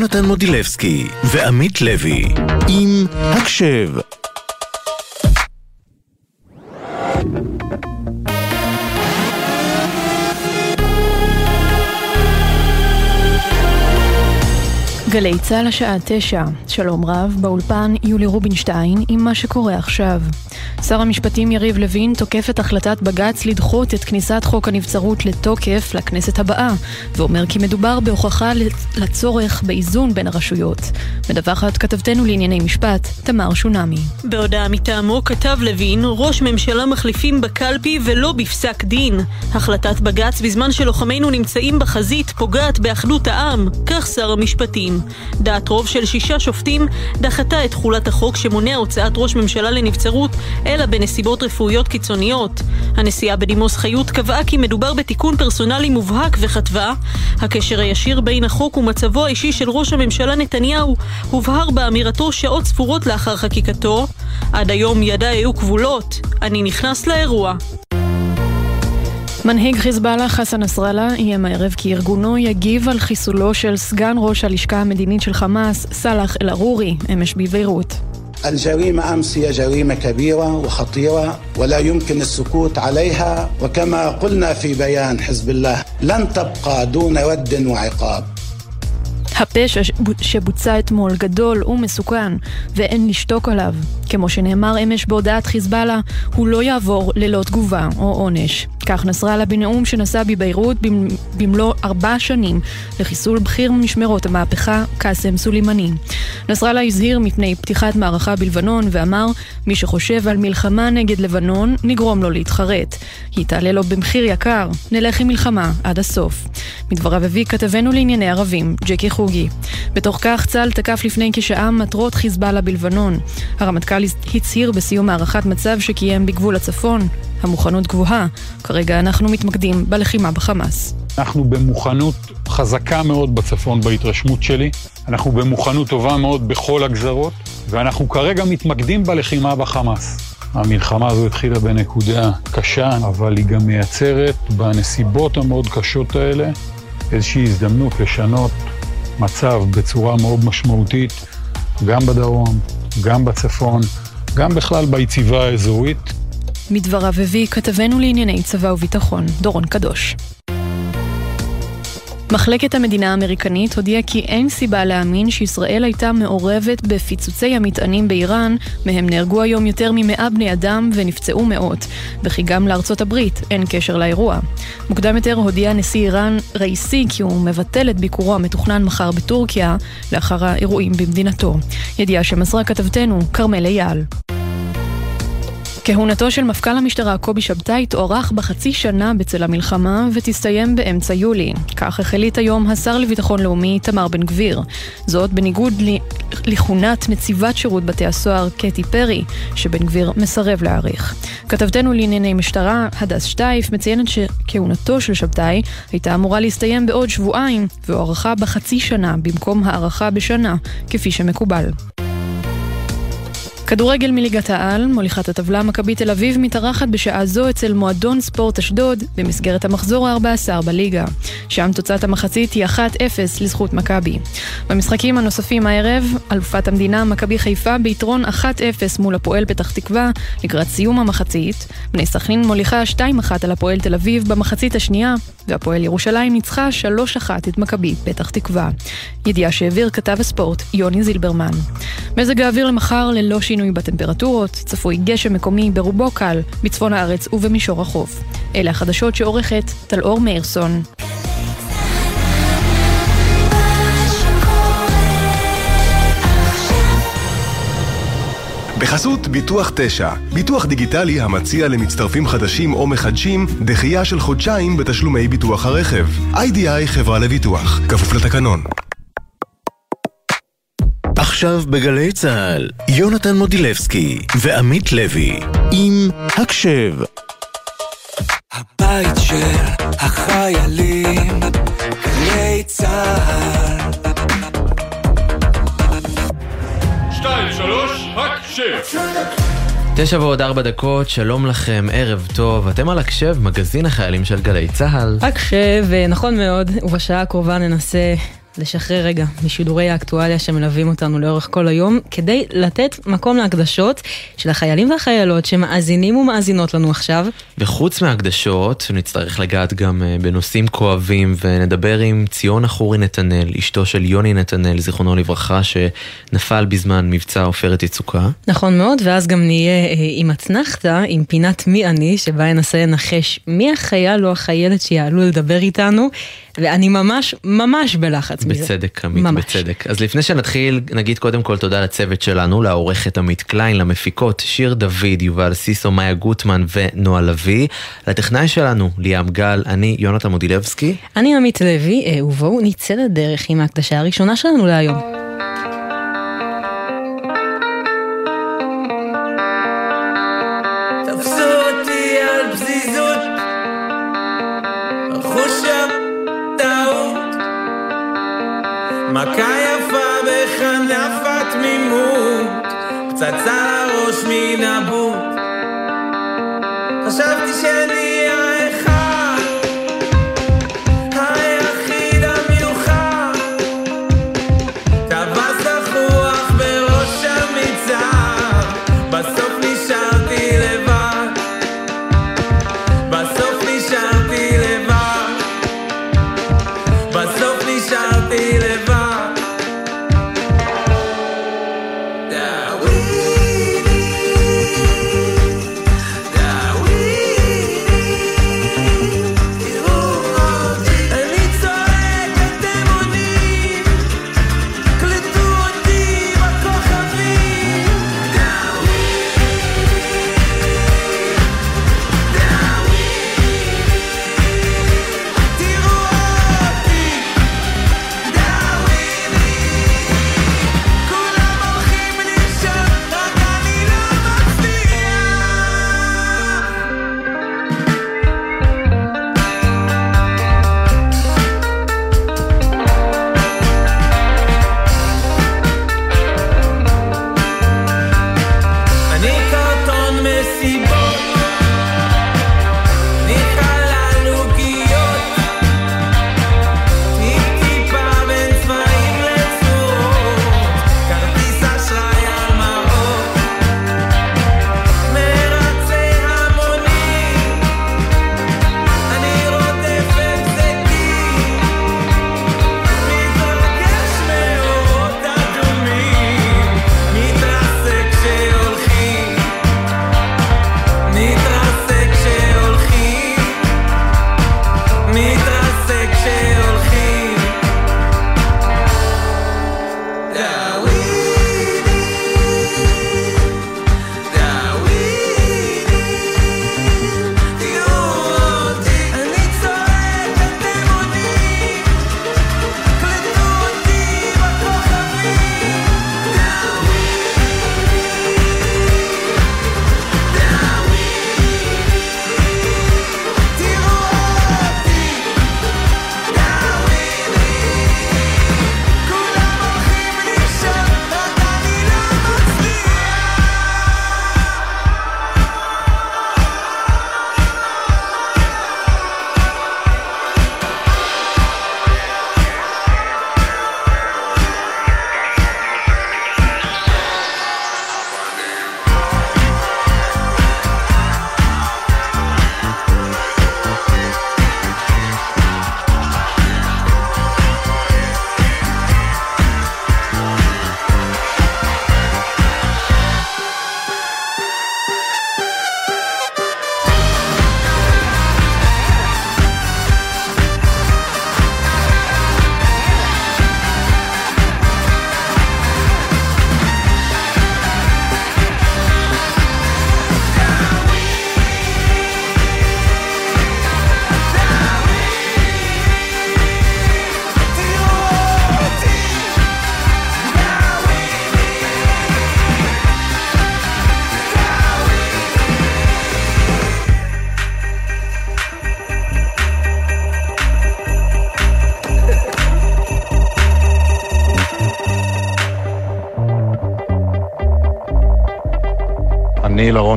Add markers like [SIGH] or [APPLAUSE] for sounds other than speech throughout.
יונתן מודילבסקי ועמית לוי עם הקשב גלי צה"ל השעה תשע, שלום רב, באולפן יולי רובינשטיין עם מה שקורה עכשיו. שר המשפטים יריב לוין תוקף את החלטת בג"ץ לדחות את כניסת חוק הנבצרות לתוקף לכנסת הבאה, ואומר כי מדובר בהוכחה לצורך באיזון בין הרשויות. מדווחת כתבתנו לענייני משפט, תמר שונמי. בהודעה מטעמו כתב לוין, ראש ממשלה מחליפים בקלפי ולא בפסק דין. החלטת בג"ץ בזמן שלוחמינו נמצאים בחזית פוגעת באחדות העם, כך שר המשפטים. דעת רוב של שישה שופטים דחתה את תחולת החוק שמונע הוצאת ראש ממשלה לנבצרות, אלא בנסיבות רפואיות קיצוניות. הנשיאה בדימוס חיות קבעה כי מדובר בתיקון פרסונלי מובהק וכתבה הקשר הישיר בין החוק ומצבו האישי של ראש הממשלה נתניהו הובהר באמירתו שעות ספורות לאחר חקיקתו עד היום ידיי היו כבולות, אני נכנס לאירוע. מנהיג חיזבאללה חסן נסראללה איים הערב כי ארגונו יגיב על חיסולו של סגן ראש הלשכה המדינית של חמאס, סאלח אל-ערורי, אמש בביירות. الجريمة أمس هي جريمة كبيرة وخطيرة ولا يمكن السكوت عليها وكما قلنا في بيان حزب الله لن تبقى دون ود وعقاب. הפשע שבוצע אתמול גדול ומסוכן ואין לשתוק עליו. כמו שנאמר אמש בהודעת חיזבאללה, הוא לא יעבור ללא תגובה או עונש. כך נסראללה בנאום שנשא בביירות במלוא ארבע שנים לחיסול בכיר משמרות המהפכה קאסם סולימני. נסראללה הזהיר מפני פתיחת מערכה בלבנון ואמר מי שחושב על מלחמה נגד לבנון נגרום לו להתחרט. היא תעלה לו במחיר יקר, נלך עם מלחמה עד הסוף. מדבריו הביא כתבנו לענייני ערבים, ג'קי חוגי. בתוך כך צה"ל תקף לפני כשעה מטרות חיזבאללה בלבנון. הרמטכ"ל הצהיר בסיום הערכת מצב שקיים בגבול הצפון. המוכנות גבוהה. כרגע אנחנו מתמקדים בלחימה בחמאס. אנחנו במוכנות חזקה מאוד בצפון בהתרשמות שלי. אנחנו במוכנות טובה מאוד בכל הגזרות, ואנחנו כרגע מתמקדים בלחימה בחמאס. המלחמה הזו התחילה בנקודה קשה, אבל היא גם מייצרת בנסיבות המאוד קשות האלה איזושהי הזדמנות לשנות מצב בצורה מאוד משמעותית, גם בדרום, גם בצפון, גם בכלל ביציבה האזורית. מדבריו הביא כתבנו לענייני צבא וביטחון, דורון קדוש. מחלקת המדינה האמריקנית הודיעה כי אין סיבה להאמין שישראל הייתה מעורבת בפיצוצי המטענים באיראן, מהם נהרגו היום יותר ממאה בני אדם ונפצעו מאות, וכי גם לארצות הברית אין קשר לאירוע. מוקדם יותר הודיע נשיא איראן ראיסי כי הוא מבטל את ביקורו המתוכנן מחר בטורקיה, לאחר האירועים במדינתו. ידיעה שמסרה כתבתנו כרמל אייל. כהונתו של מפכ"ל המשטרה קובי שבתאי תוארך בחצי שנה בצל המלחמה ותסתיים באמצע יולי. כך החליט היום השר לביטחון לאומי איתמר בן גביר. זאת בניגוד לכהונת נציבת שירות בתי הסוהר קטי פרי, שבן גביר מסרב להאריך. כתבתנו לענייני משטרה, הדס שטייף, מציינת שכהונתו של שבתאי הייתה אמורה להסתיים בעוד שבועיים, והוארכה בחצי שנה במקום הארכה בשנה, כפי שמקובל. כדורגל מליגת העל, מוליכת הטבלה מכבי תל אביב מתארחת בשעה זו אצל מועדון ספורט אשדוד במסגרת המחזור ה-14 בליגה. שם תוצאת המחצית היא 1-0 לזכות מכבי. במשחקים הנוספים הערב, אלופת המדינה מכבי חיפה ביתרון 1-0 מול הפועל פתח תקווה לקראת סיום המחצית. בני סכנין מוליכה 2-1 על הפועל תל אביב במחצית השנייה, והפועל ירושלים ניצחה 3-1 את מכבי פתח תקווה. ידיעה שהעביר כתב הספורט יוני זילברמן. מזג האוויר למחר ללא שינוי שינוי בטמפרטורות, צפוי גשם מקומי ברובו קל, בצפון הארץ ובמישור החוף. אלה החדשות שעורכת טלאור מאירסון. בחסות ביטוח 9, ביטוח דיגיטלי המציע למצטרפים חדשים או מחדשים דחייה של חודשיים בתשלומי ביטוח הרכב. איי-די-איי חברה לביטוח, כפוף לתקנון. עכשיו בגלי צה"ל, יונתן מודילבסקי ועמית לוי עם הקשב. הבית של החיילים, גלי צה"ל. שתיים, שלוש, הקשב. תשע ועוד ארבע דקות, שלום לכם, ערב טוב, אתם על הקשב, מגזין החיילים של גלי צה"ל. הקשב, נכון מאוד, ובשעה הקרובה ננסה לשחרר רגע משידורי האקטואליה שמלווים אותנו לאורך כל היום, כדי לתת מקום להקדשות של החיילים והחיילות שמאזינים ומאזינות לנו עכשיו. וחוץ מהקדשות, נצטרך לגעת גם אה, בנושאים כואבים, ונדבר עם ציונה חורי נתנאל, אשתו של יוני נתנאל, זיכרונו לברכה, שנפל בזמן מבצע עופרת יצוקה. נכון מאוד, ואז גם נהיה אה, עם אתנחתא, עם פינת מי אני, שבה אנסה לנחש מי החייל או החיילת שיעלו לדבר איתנו. ואני ממש ממש בלחץ. בצדק, עמית, ממש. בצדק. אז לפני שנתחיל, נגיד קודם כל תודה לצוות שלנו, לעורכת עמית קליין, למפיקות שיר דוד, יובל סיסו, מאיה גוטמן ונועה לביא, לטכנאי שלנו, ליאם גל, אני יונתן מודילבסקי. אני עמית לוי, אה, ובואו נצא לדרך עם ההקדשה הראשונה שלנו להיום.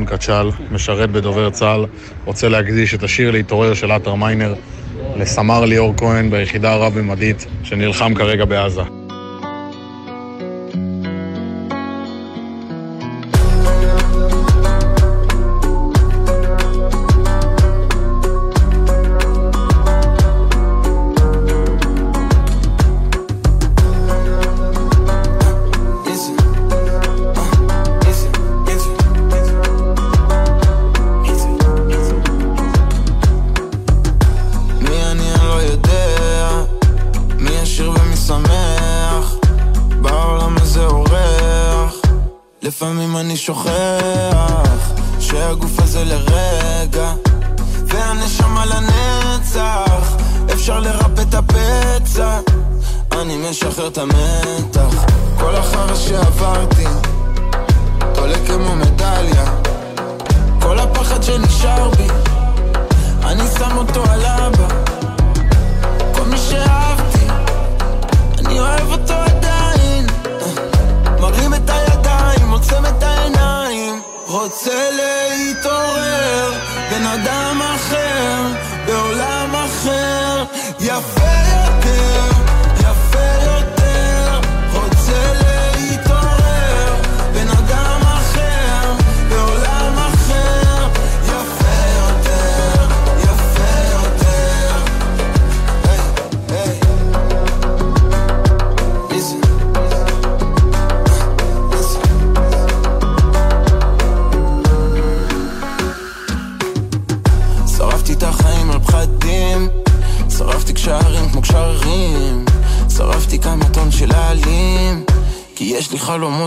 קצ'ל, משרת בדובר צה"ל, רוצה להקדיש את השיר להתעורר של עטר מיינר לסמ"ר ליאור כהן ביחידה הרב-ממדית שנלחם כרגע בעזה.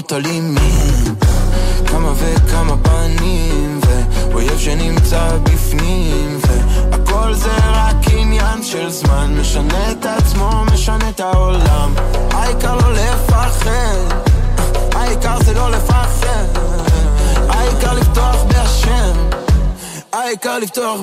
חלומות אלימים כמה וכמה פנים ואויב שנמצא בפנים והכל זה רק עניין של זמן. משנה את עצמו, משנה את העולם. העיקר לא לפחד העיקר זה לא לפחד. העיקר לפתוח בהשם העיקר לפתוח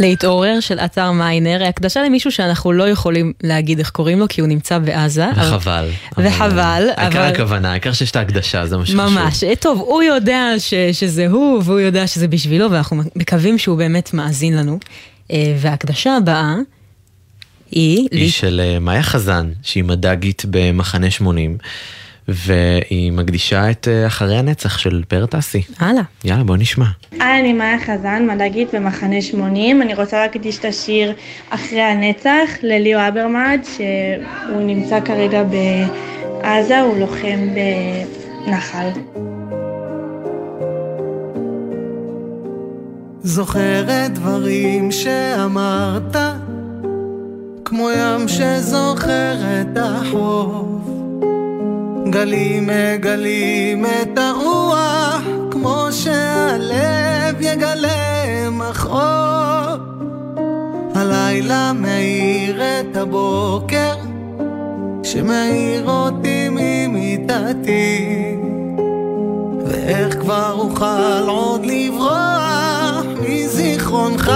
להתעורר של אתר מיינר, הקדשה למישהו שאנחנו לא יכולים להגיד איך קוראים לו כי הוא נמצא בעזה. אבל- וחבל. וחבל, העיקר אבל... הכוונה, העיקר שיש את ההקדשה, זה מה שחשוב. ממש. אה, טוב, הוא יודע ש, שזה הוא, והוא יודע שזה בשבילו, ואנחנו מקווים שהוא באמת מאזין לנו. אה, וההקדשה הבאה היא... היא של אה, מאיה חזן, שהיא מד"גית במחנה 80, והיא מקדישה את אה, אחרי הנצח של פאר טסי. הלאה. יאללה, בוא נשמע. היי, אני מאיה חזן, מד"גית במחנה 80. אני רוצה להקדיש את השיר אחרי הנצח לליאו אברמד, שהוא נמצא כרגע בעזה, הוא לוחם בנחל. זוכרת דברים שאמרת, כמו ים שזוכר את החוף. גלים מגלים את הרוח, כמו שהלב יגלה מכאוב. הלילה מאיר את הבוקר, שמאיר אותי ממיטתי. ואיך כבר אוכל עוד לברוח מזיכרונך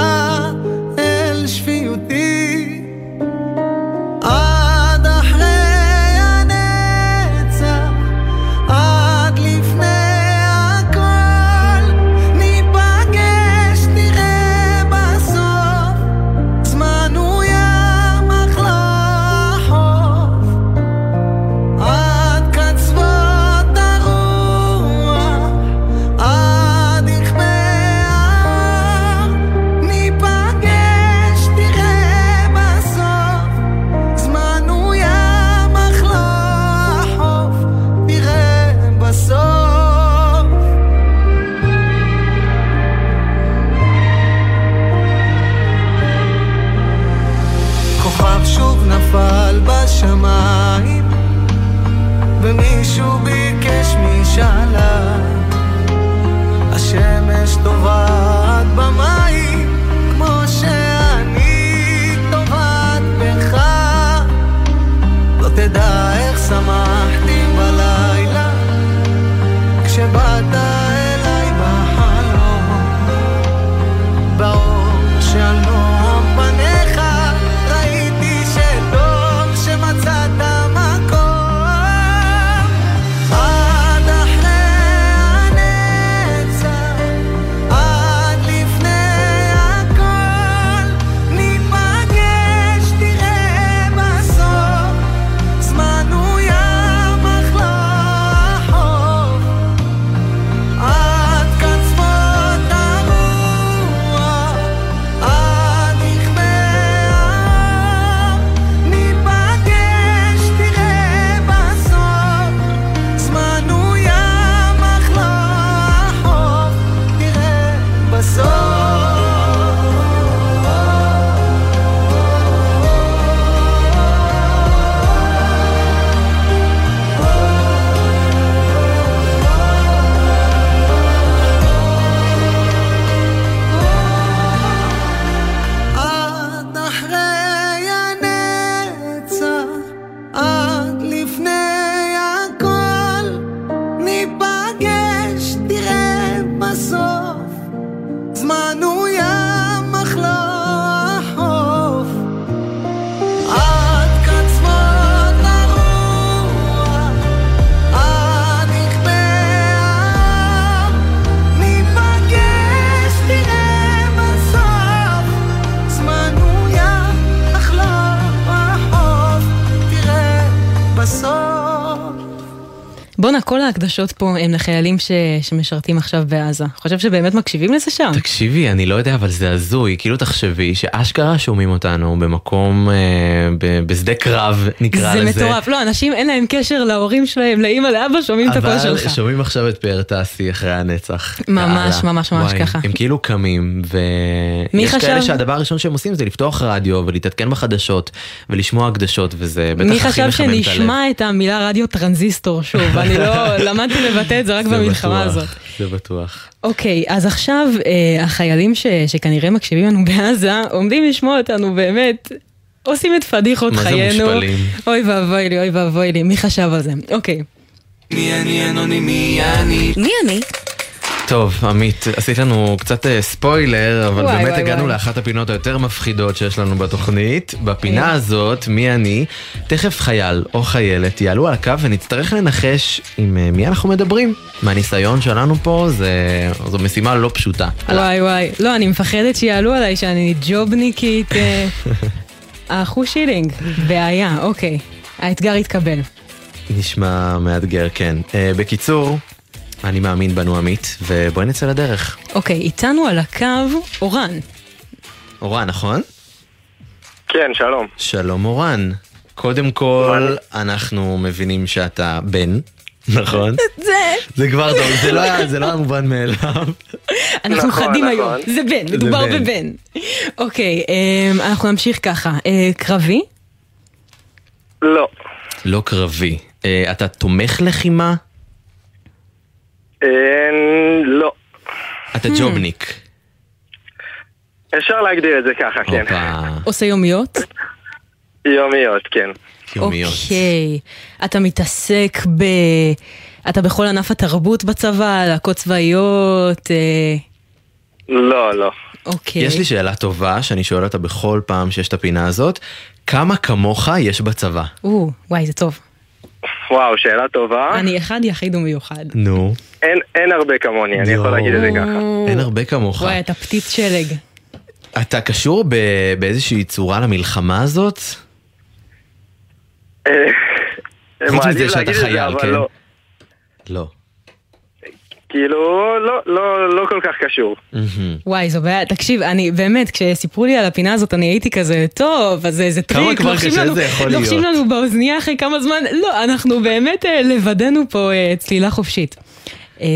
בואנה, כל ההקדשות פה הם לחיילים ש... שמשרתים עכשיו בעזה. חושב שבאמת מקשיבים לזה שם? תקשיבי, אני לא יודע, אבל זה הזוי. כאילו תחשבי שאשכרה שומעים אותנו במקום, אה, ב- בשדה קרב, נקרא זה לזה. מטורף. לא, אנשים אין להם קשר להורים שלהם, לאימא, לאבא, שומעים את הקול שלך. אבל שומעים עכשיו את פאר טסי אחרי הנצח. ממש, יאללה. ממש, ממש וואי, ככה. הם כאילו קמים, מי ויש חשב? כאלה שהדבר הראשון שהם עושים זה לפתוח רדיו ולהתעדכן בחדשות ולשמוע הקדשות, וזה בטח מי הכי חשב מחמם את הלב. שנשמע את המילה רדיו טרנזיסטור שוב? [LAUGHS] אני לא למדתי לבטא את זה רק במלחמה הזאת. זה בטוח. אוקיי, אז עכשיו אה, החיילים ש, שכנראה מקשיבים לנו בעזה עומדים לשמוע אותנו באמת. עושים את פדיחות מה זה חיינו. מושפלים? אוי ואבוי לי, אוי ואבוי לי, מי חשב על זה? אוקיי. מי אני אנוני מי אני מי אני? טוב, עמית, עשית לנו קצת אה, ספוילר, אבל וואי, באמת וואי, הגענו וואי. לאחת הפינות היותר מפחידות שיש לנו בתוכנית. בפינה אה. הזאת, מי אני, תכף חייל או חיילת יעלו על הקו ונצטרך לנחש עם אה, מי אנחנו מדברים. מהניסיון שלנו פה, זה- זו משימה לא פשוטה. וואי וואי. לא, אני מפחדת שיעלו עליי שאני ג'ובניקית. אה, [LAUGHS] האחוז שילינג. בעיה, אוקיי. האתגר התקבל. נשמע מאתגר, כן. אה, בקיצור, אני מאמין בנו עמית, ובואי נצא לדרך. אוקיי, איתנו על הקו אורן. אורן, נכון? כן, שלום. שלום אורן. קודם כל, אנחנו מבינים שאתה בן, [LAUGHS] נכון? זה... זה כבר טוב, זה לא היה- זה לא היה מובן מאליו. אנחנו נכון, חדים נכון. היום. זה בן, מדובר בן. בבן. אוקיי, אמ, אנחנו נמשיך ככה. אה, קרבי? לא. לא קרבי. אה, אתה תומך לחימה? לא. אתה Hmm. ג'ובניק. אפשר להגדיר את זה ככה, כן. עושה יומיות? יומיות, כן. אוקיי. אתה מתעסק ב... אתה בכל ענף התרבות בצבא, להקות צבאיות? אה, לא, לא. אוקיי. יש לי שאלה טובה שאני שואל אותה בכל פעם שיש את הפינה הזאת. כמה כמוך יש בצבא? או, וואי, זה טוב. וואו, שאלה טובה. אני אחד יחיד ומיוחד. נו. אין, אין הרבה כמוני, אני יכול להגיד את זה ככה. אין הרבה כמוך. וואי, אתה פתית שלג. אתה קשור ב- באיזושהי צורה למלחמה הזאת? אה, חוץ מזה שאתה חייל, כן? לא. כאילו, לא, לא, לא כל כך קשור. וואי, זו בעיה. תקשיב, אני באמת, כשסיפרו לי על הפינה הזאת, אני הייתי כזה, טוב, אז זה טריק, לוחשים? לנו באוזנייה אחרי כמה זמן. לא, אנחנו באמת אה, לבדנו פה אה, צלילה חופשית. אמ,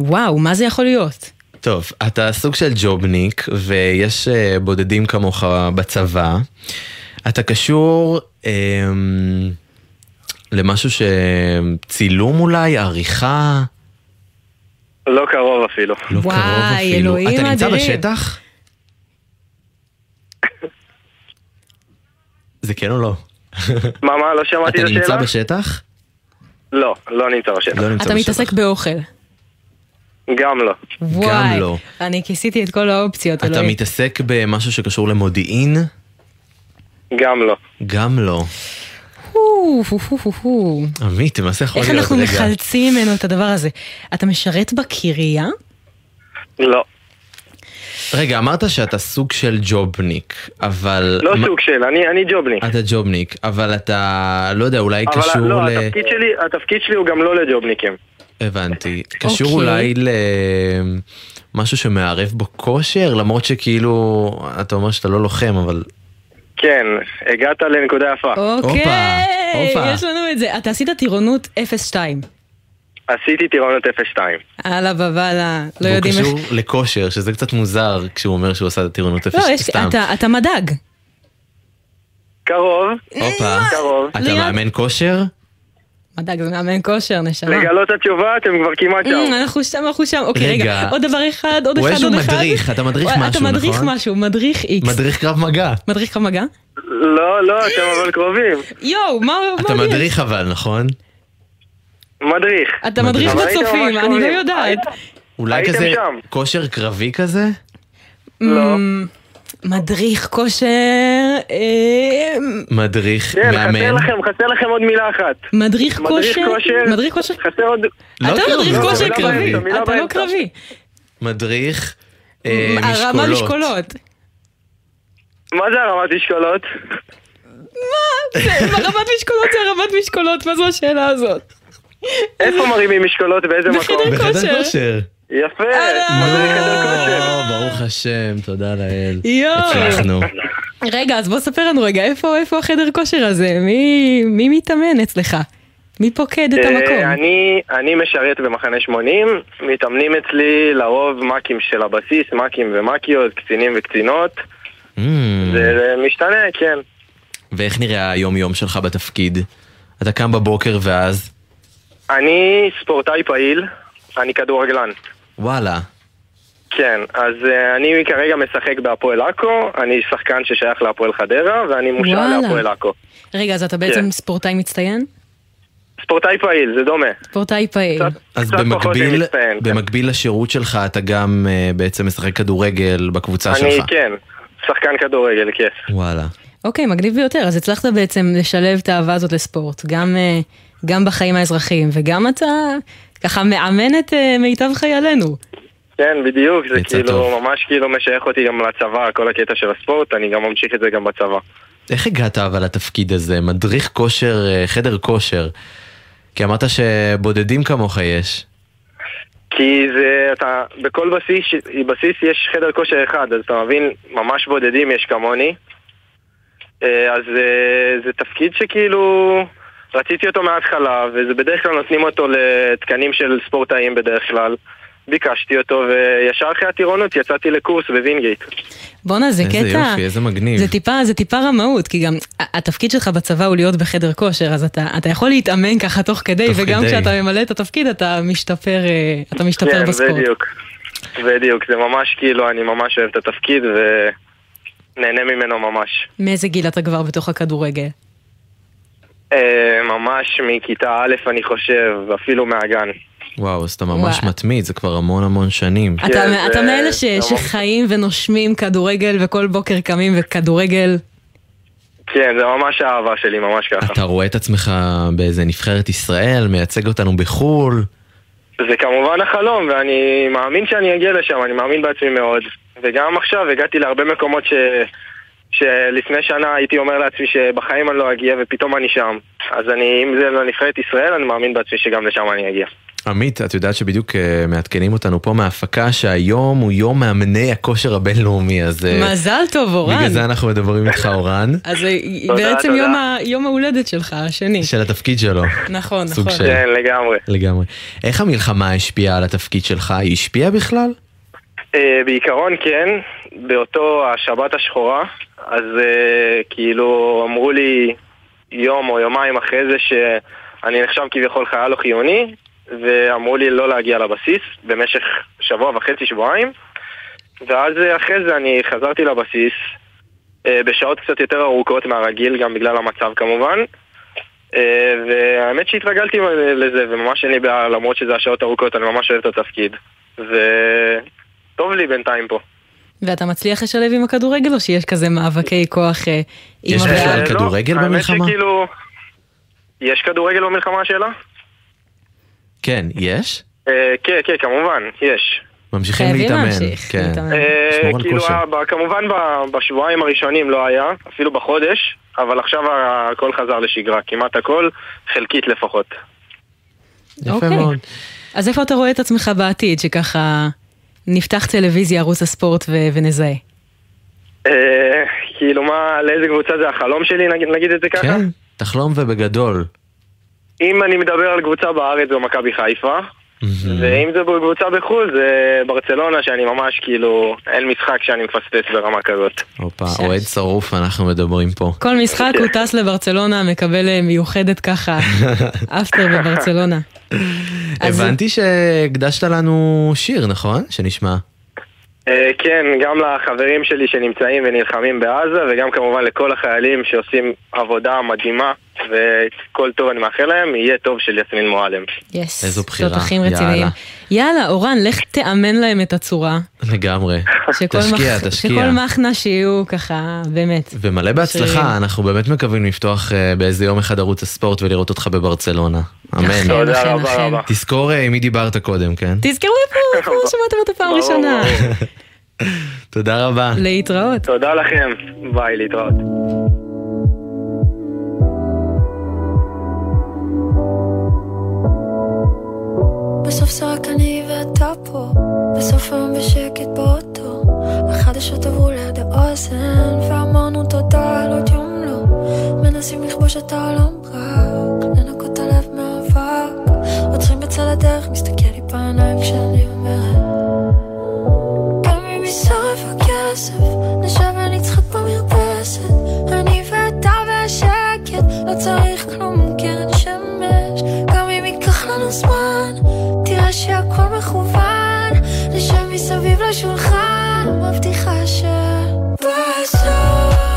וואו, מה זה יכול להיות? טוב, אתה סוג של ג'ובניק, ויש אה, בודדים כמוך בצבא. אתה קשור אמ, למשהו שצילום אולי, עריכה? לא קרוב אפילו. לא וואי, קרוב אפילו. אלוהים אתה נמצא אדירים. בשטח? זה כן או לא? מה, מה, לא שמעתי את אתה נמצא השאלה? בשטח? לא, לא נמצא בשטח. לא נמצא אתה בשטח. מתעסק באוכל. גם לא. וואי, לא. אני כיסיתי את כל האופציות, אתה אלוהים. מתעסק במשהו שקשור למודיעין? גם לא. גם לא. הו, הו, הו, הו. עמית, מה זה יכול איך להיות? אנחנו רגע. מחלצים ממנו את הדבר הזה? אתה משרת בקריה? לא. רגע, אמרת שאתה סוג של ג'ובניק, אבל... לא מה- סוג של, אני אני ג'ובניק. אתה ג'ובניק, אבל אתה, לא יודע, אולי אבל קשור לא, ל... התפקיד שלי, התפקיד שלי הוא גם לא לג'ובניקים. הבנתי. קשור אוקיי. אולי למשהו שמערב בו כושר, למרות שכאילו, אתה אומר שאתה לא לוחם, אבל... כן, הגעת לנקודה יפה. אוקיי, הופה. יש לנו את זה. אתה עשית טירונות 0-2. עשיתי טירונות 0-2. הלאה בבאללה, לא יודעים איך... קשור לכושר, שזה קצת מוזר כשהוא אומר שהוא עשה את הטירונות אפס לא, יש- סתם. אתה- אתה מדאג. קרוב, הופה. קרוב. אתה מאמן כושר? מדאג זה מאמן כושר, נשמה. לגלות התשובה, אתם כבר כמעט שם. אנחנו שם, אנחנו שם. אוקיי, רגע. עוד דבר אחד, עוד הוא אחד, עוד איזשהו אחד. מדריך, אתה מדריך משהו, אתה מדריך נכון? משהו, מדריך איקס. מדריך קרב מגע. מדריך קרב מגע? לא, לא, אתם אבל קרובים. יואו, מה אתה? מדריך אבל, נכון? מדריך. אתה מדריך בצופים, אני לא. יודעת. אולי כזה. כושר קרבי כזה? לא. מדריך כושר, אמ, מדריך כן, חסר מאמן? לכם, חסר לכם עוד מילה אחת. מדריך מדריך כושר. מדריך כושר, חסר עוד... לא אתה קרבי, מדריך כושר קרבי, אתה לא. קרבי. מדריך אה, הרמה משקולות. משקולות. מה זה הרמת משקולות? מה? [LAUGHS] הרמת משקולות זה הרמת משקולות, מה זו השאלה הזאת? איפה מרימים משקולות? באיזה מקום? בחדר כושר. יפה, אה, כושר. או, ברוך השם, תודה לאל. יואו. הצלחנו. רגע, אז בוא ספר לנו רגע, איפה איפה החדר כושר הזה? מי מי מתאמן אצלך? מי פוקד את אה, המקום? אני, אני משרת במחנה 80, מתאמנים אצלי לרוב מ"כים של הבסיס, מ"כים ומ"כיות, קצינים וקצינות. Mm, זה זה משתנה, כן. ואיך נראה היום-יום שלך בתפקיד? אתה קם בבוקר ואז? אני ספורטאי פעיל, אני כדורגלן. וואלה. כן, אז uh, אני כרגע משחק בהפועל עכו, אני שחקן ששייך להפועל חדרה, ואני מושל. להפועל עכו. רגע, אז אתה בעצם כן. ספורטאי מצטיין? ספורטאי פעיל, זה דומה. ספורטאי פעיל. אז קצת במקביל, ממצטיין, כן. במקביל לשירות שלך אתה גם אה, בעצם משחק כדורגל בקבוצה אני, שלך. כן, שחקן כדורגל, כן. וואלה. אוקיי, מגניב ביותר. אז הצלחת בעצם לשלב את האהבה הזאת לספורט, גם, אה, גם בחיים האזרחיים, וגם אתה ככה מאמן את אה, מיטב חיילינו. כן, בדיוק, זה כאילו טוב. ממש כאילו משייך אותי גם לצבא, כל הקטע של הספורט, אני גם ממשיך את זה גם בצבא. איך הגעת אבל לתפקיד הזה? מדריך כושר, אה, חדר כושר. כי אמרת שבודדים כמוך יש. כי זה, אתה, בכל בסיס, בסיס יש חדר כושר אחד, אז אתה מבין, ממש בודדים יש כמוני. אה, אז אה, זה תפקיד שכאילו רציתי אותו מההתחלה, וזה בדרך כלל נותנים אותו לתקנים של ספורטאים בדרך כלל. ביקשתי אותו, וישר אחרי הטירונות יצאתי לקורס בווינגייט. בואנה, זה איזה קטע... יופי, איזה מגניב. זה טיפה, זה טיפה רמאות, כי גם התפקיד שלך בצבא הוא להיות בחדר כושר, אז אתה, אתה יכול להתאמן ככה תוך כדי, תוך וגם כדי. כשאתה ממלא את התפקיד אתה משתפר, אה, אתה משתפר כן, בספורט. בדיוק. בדיוק, זה ממש כאילו, אני ממש אוהב את התפקיד ונהנה ממנו ממש. מאיזה גיל אתה כבר בתוך הכדורגל? אה, ממש מכיתה א' אני חושב, אפילו מהגן. וואו, אז אתה ממש וואו. מתמיד, זה כבר המון המון שנים. אתה, כן, אתה מאלה ש, שחיים ונושמים כדורגל וכל בוקר קמים וכדורגל. כן, זה ממש האהבה שלי, ממש ככה. אתה רואה את עצמך באיזה נבחרת ישראל, מייצג אותנו בחו"ל? זה כמובן החלום, ואני מאמין שאני אגיע לשם, אני מאמין בעצמי מאוד. וגם עכשיו הגעתי להרבה מקומות ש... שלפני שנה הייתי אומר לעצמי שבחיים אני לא אגיע, ופתאום אני שם. אז אני, אם זה לנבחרת ישראל, אני מאמין בעצמי שגם לשם אני אגיע. עמית, את יודעת שבדיוק אה, מעדכנים אותנו פה מההפקה שהיום הוא יום מאמני הכושר הבינלאומי, אז אה, מזל טוב, אורן. בגלל זה אנחנו מדברים איתך, אורן, [LAUGHS] אז אה, בעצם. יום, ה, יום ההולדת שלך, השני. של התפקיד שלו. נכון, סוג נכון. של- כן, לגמרי. לגמרי. איך המלחמה השפיעה על התפקיד שלך? היא השפיעה בכלל? בעיקרון כן, באותו השבת השחורה, אז אה, כאילו אמרו לי יום או יומיים אחרי זה שאני נחשב כביכול חייל לא חיוני, ואמרו לי לא להגיע לבסיס במשך שבוע וחצי, שבועיים. ואז אה, אחרי זה אני חזרתי לבסיס אה, בשעות קצת יותר ארוכות מהרגיל, גם בגלל המצב כמובן. אה, והאמת שהתרגלתי לזה, וממש אין לי בעיה, למרות שזה השעות ארוכות, אני ממש אוהב את התפקיד. וטוב לי בינתיים פה. ואתה מצליח לשלב עם הכדורגל או שיש כזה מאבקי כוח אה, עם יש? בכלל לא, כדורגל האמת במלחמה? שכאילו... יש כדורגל במלחמה השאלה? כן, יש? אה, כן, כן, כמובן, יש. ממשיכים להתאמן. כן. אה, כאילו, כמובן בשבועיים הראשונים לא היה, אפילו בחודש, אבל עכשיו הכל חזר לשגרה, כמעט הכל, חלקית לפחות. יפה אוקיי. מאוד. אז איפה אתה רואה את עצמך בעתיד, שככה נפתח טלוויזיה, ערוץ הספורט ו- ונזהה? אה, כאילו מה, לאיזה קבוצה זה החלום שלי, נגיד, נגיד את זה ככה? כן, תחלום ובגדול. אם אני מדבר על קבוצה בארץ זו מכבי חיפה, ואם זה קבוצה בחו"ל זה ברצלונה, שאני ממש כאילו, אין משחק שאני מפספס ברמה כזאת. הופה, אוהד שרוף אנחנו מדברים פה. כל משחק הוא טס לברצלונה, מקבל אה, מיוחדת ככה, [LAUGHS] אפטר בברצלונה. אז- הבנתי שהקדשת לנו שיר, נכון? שנשמע. אה, כן, גם לחברים שלי שנמצאים ונלחמים בעזה, וגם כמובן לכל החיילים שעושים עבודה מדהימה, וכל טוב אני מאחל להם, יהיה טוב של יסמין מועלם. יס. איזו בחירה, יאללה. רציניים. יאללה, אורן, לך תאמן להם את הצורה. לגמרי. תשקיע, מח- תשקיע. שכל מחנה שיהיו ככה, באמת. ומלא. בהצלחה, אנחנו באמת מקווים לפתוח אה, באיזה יום אחד ערוץ הספורט ולראות אותך בברצלונה. אמן. תודה רבה. רבה. תזכור אה, עם מי דיברת קודם, כן? תזכרו איפה, איפה [LAUGHS] שמעתם אותו פעם ברור, ראשונה. ברור. [LAUGHS] תודה רבה. להתראות. תודה לכם, ביי, להתראות. בסוף זה רק אני ואתה פה, בסוף היום בשקט באוטו. החדשות עברו ליד האוזן, ואמרנו תודה על עוד יום לא. מנסים לכבוש את העולם רק, לנקות את הלב מאבק. עוצרים בצד הדרך, מסתכל לי בעיניים כשאני אומרת. גם אם יישרף הכסף, נשב ונצחק במרפסת. אני ואתה והשקט, לא צריך כלום קרן שמש. גם אם ייקח לנו זמן, שהכל מכוון. נשב מסביב לשולחן, מבטיחה שבסוף יהיה,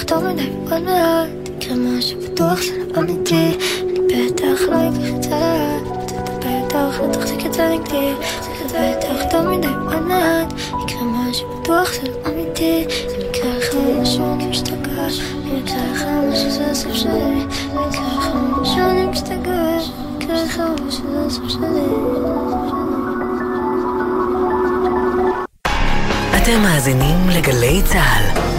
בטח טוב ועוד מעט, יקרה משהו בטוח זה לא אמיתי, אני בטח לא אקח את זה לאט, אתה בטח לא תחזיק את זה נגדי, זה בטח טוב מדי ועוד מעט, יקרה שמה שבטוח זה לא אמיתי זה מקרה אחר שאני משתגע במקרה אחר שזה הסוף שלי. במקרה אחר שאני משתגע במקרה אחר שזה הסוף שלי. אתם מאזינים לגלי צה"ל.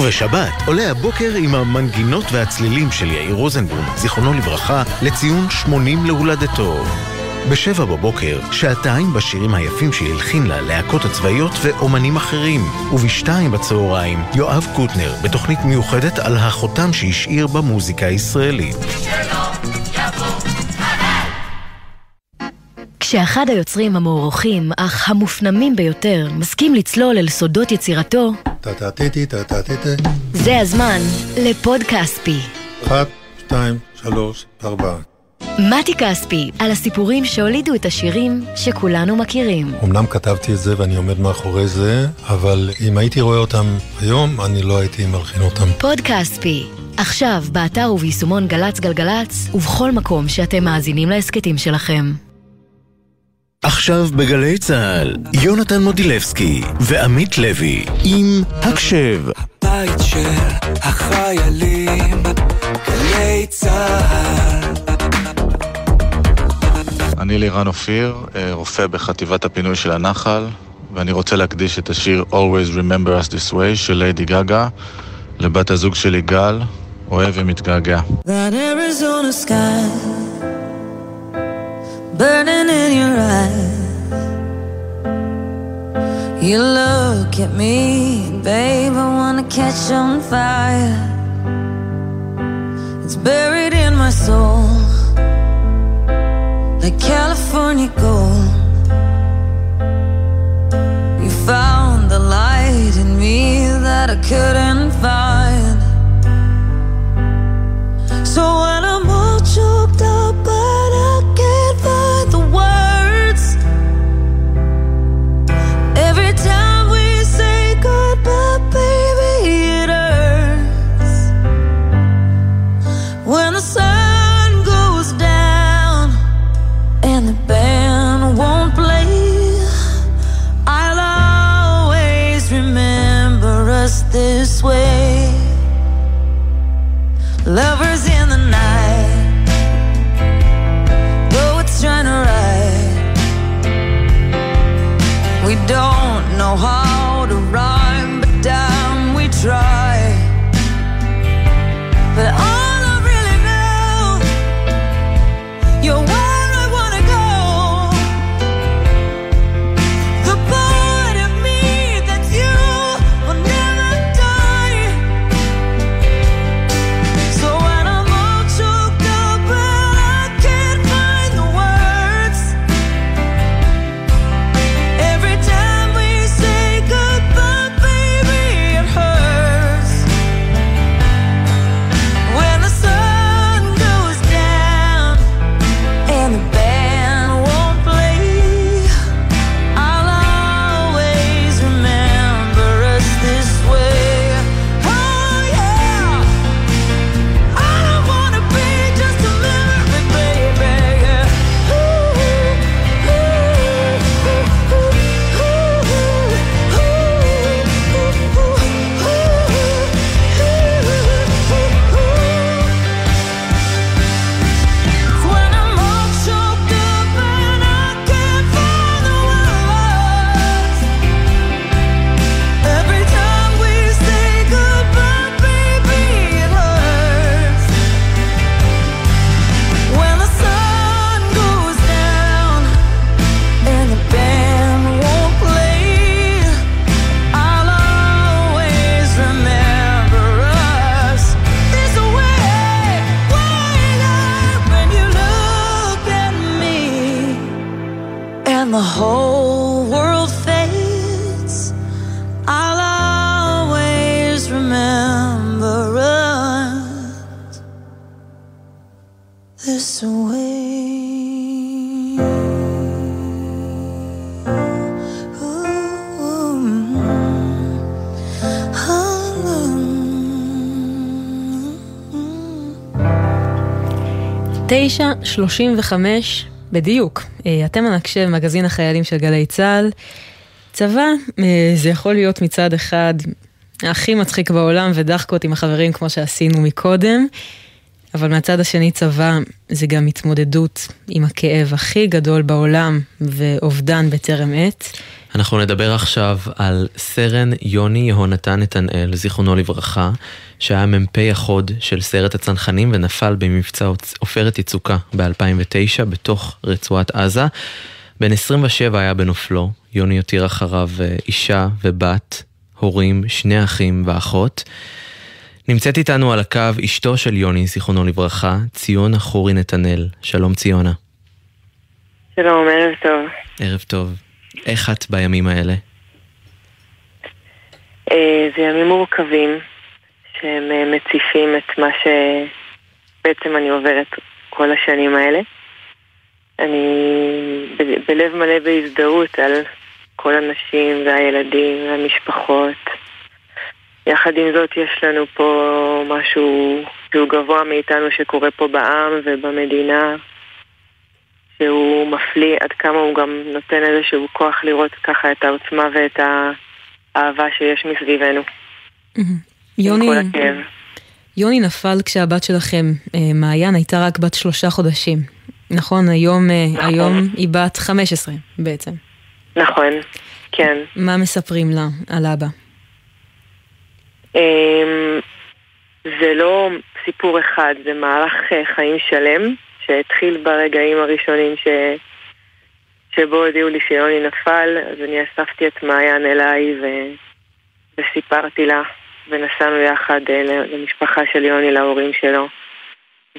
ובשבת עולה הבוקר עם המנגינות והצלילים של יאיר רוזנבלום, זיכרונו לברכה, לציון 80 להולדתו. בשבע בבוקר, שעתיים בשירים היפים שהלחין ללהקות הצבאיות ואומנים אחרים. ובשתיים בצהריים, יואב קוטנר, בתוכנית מיוחדת על החותם שהשאיר במוזיקה הישראלית. כשאחד היוצרים המוערוכים, אך המופנמים ביותר, מסכים לצלול אל סודות יצירתו. זה הזמן לפוד כספי. אחת, שתיים, שלוש, ארבע. מתי כספי, על הסיפורים שהולידו את השירים שכולנו מכירים. אמנם כתבתי את זה ואני עומד מאחורי זה, אבל אם הייתי רואה אותם היום, אני לא הייתי מלחין אותם. פוד כספי, עכשיו באתר וביישומון גל"צ גלגלצ, ובכל מקום שאתם מאזינים להסכתים שלכם. עכשיו בגלי צה"ל, יונתן מודילבסקי ועמית לוי עם הקשב. בית של החיילים, גלי צה"ל. אני לירן אופיר, אה, רופא בחטיבת הפינוי של הנחל, ואני רוצה להקדיש את השיר Always Remember Us This Way של ליידי גגה לבת הזוג שלי גל, אוהב ומתגעגע. That Arizona sky You look at me, babe, I wanna catch on fire. It's buried in my soul, like California gold. You found the light in me that I couldn't 9.35 בדיוק. אה, אתם אנקשב, מגזין החיילים של גלי צה"ל. צבא, אה, זה יכול להיות מצד אחד הכי מצחיק בעולם ודחקות עם החברים כמו שעשינו מקודם, אבל מהצד השני צבא זה גם התמודדות עם הכאב הכי גדול בעולם ואובדן בטרם עת. אנחנו נדבר עכשיו על סרן יוני יהונתן נתנאל, זיכרונו לברכה, שהיה מ"פ החוד של סיירת הצנחנים ונפל במבצע עופרת יצוקה ב-2009 בתוך רצועת עזה. בן 27 היה בנופלו, יוני הותיר אחריו אה, אישה ובת, הורים, שני אחים ואחות. נמצאת איתנו על הקו אשתו של יוני, זיכרונו לברכה, ציונה חורי נתנאל. שלום ציונה. שלום, ערב טוב. ערב טוב. איך את בימים האלה? אה, זה ימים מורכבים, שהם אה, מציפים את מה שבעצם אני עוברת כל השנים האלה. אני ב- בלב מלא בהזדהות על כל הנשים והילדים והמשפחות. יחד עם זאת יש לנו פה משהו שהוא גבוה מאיתנו שקורה פה בעם ובמדינה, שהוא מפליא עד כמה הוא גם נותן איזשהו כוח לראות ככה את העוצמה ואת האהבה שיש מסביבנו. יוני. יוני נפל כשהבת שלכם, אה, מעיין, הייתה רק בת שלושה חודשים. נכון, היום, אה, נכון. היום היא בת 15 בעצם. נכון, כן. מה מספרים לה על אבא? אמ, זה לא סיפור אחד, זה מהלך אה, חיים שלם שהתחיל ברגעים הראשונים ש... שבו הודיעו לי שיוני נפל, אז אני אספתי את מעיין אליי ו... וסיפרתי לה, ונסענו יחד אה, למשפחה של יוני, להורים שלו,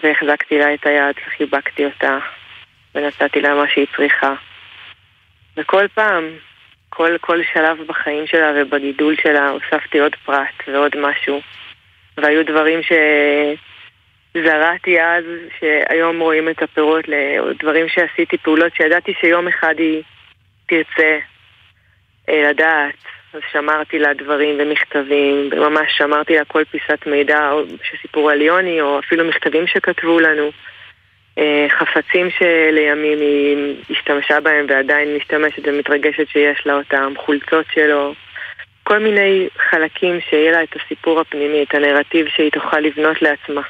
והחזקתי לה את היד וחיבקתי אותה, ונתתי לה מה שהיא צריכה. וכל פעם, כל, כל שלב בחיים שלה ובגידול שלה, הוספתי עוד פרט ועוד משהו. והיו דברים שזרעתי אז, שהיום רואים את הפירות, ל- דברים שעשיתי, פעולות שידעתי שיום אחד היא תרצה אה, לדעת. אז שמרתי לה דברים ומכתבים, וממש שמרתי לה כל פיסת מידע שסיפור על יוני, או אפילו מכתבים שכתבו לנו. אה, חפצים שלימים היא השתמשה בהם ועדיין משתמשת ומתרגשת שיש לה אותם, חולצות שלו, כל מיני חלקים שיהיה לה את הסיפור הפנימי, את הנרטיב שהיא תוכל לבנות לעצמה.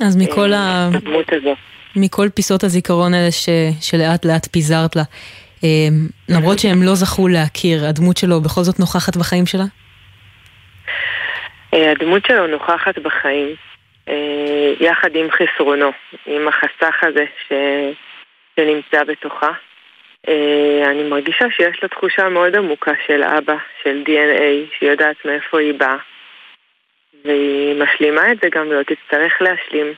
אז מכל, ה... הדמות הזו. מכל פיסות הזיכרון האלה ש... שלאט לאט פיזרת לה, אה, למרות שהם לא זכו להכיר, הדמות שלו בכל זאת נוכחת בחיים שלה? אה, הדמות שלו נוכחת בחיים, אה, יחד עם חסרונו, עם החסך הזה ש... שנמצא בתוכה. אה, אני מרגישה שיש לה תחושה מאוד עמוקה של אבא, של DNA, שהיא יודעת מאיפה היא באה. והיא משלימה את זה גם ולא תצטרך להשלים.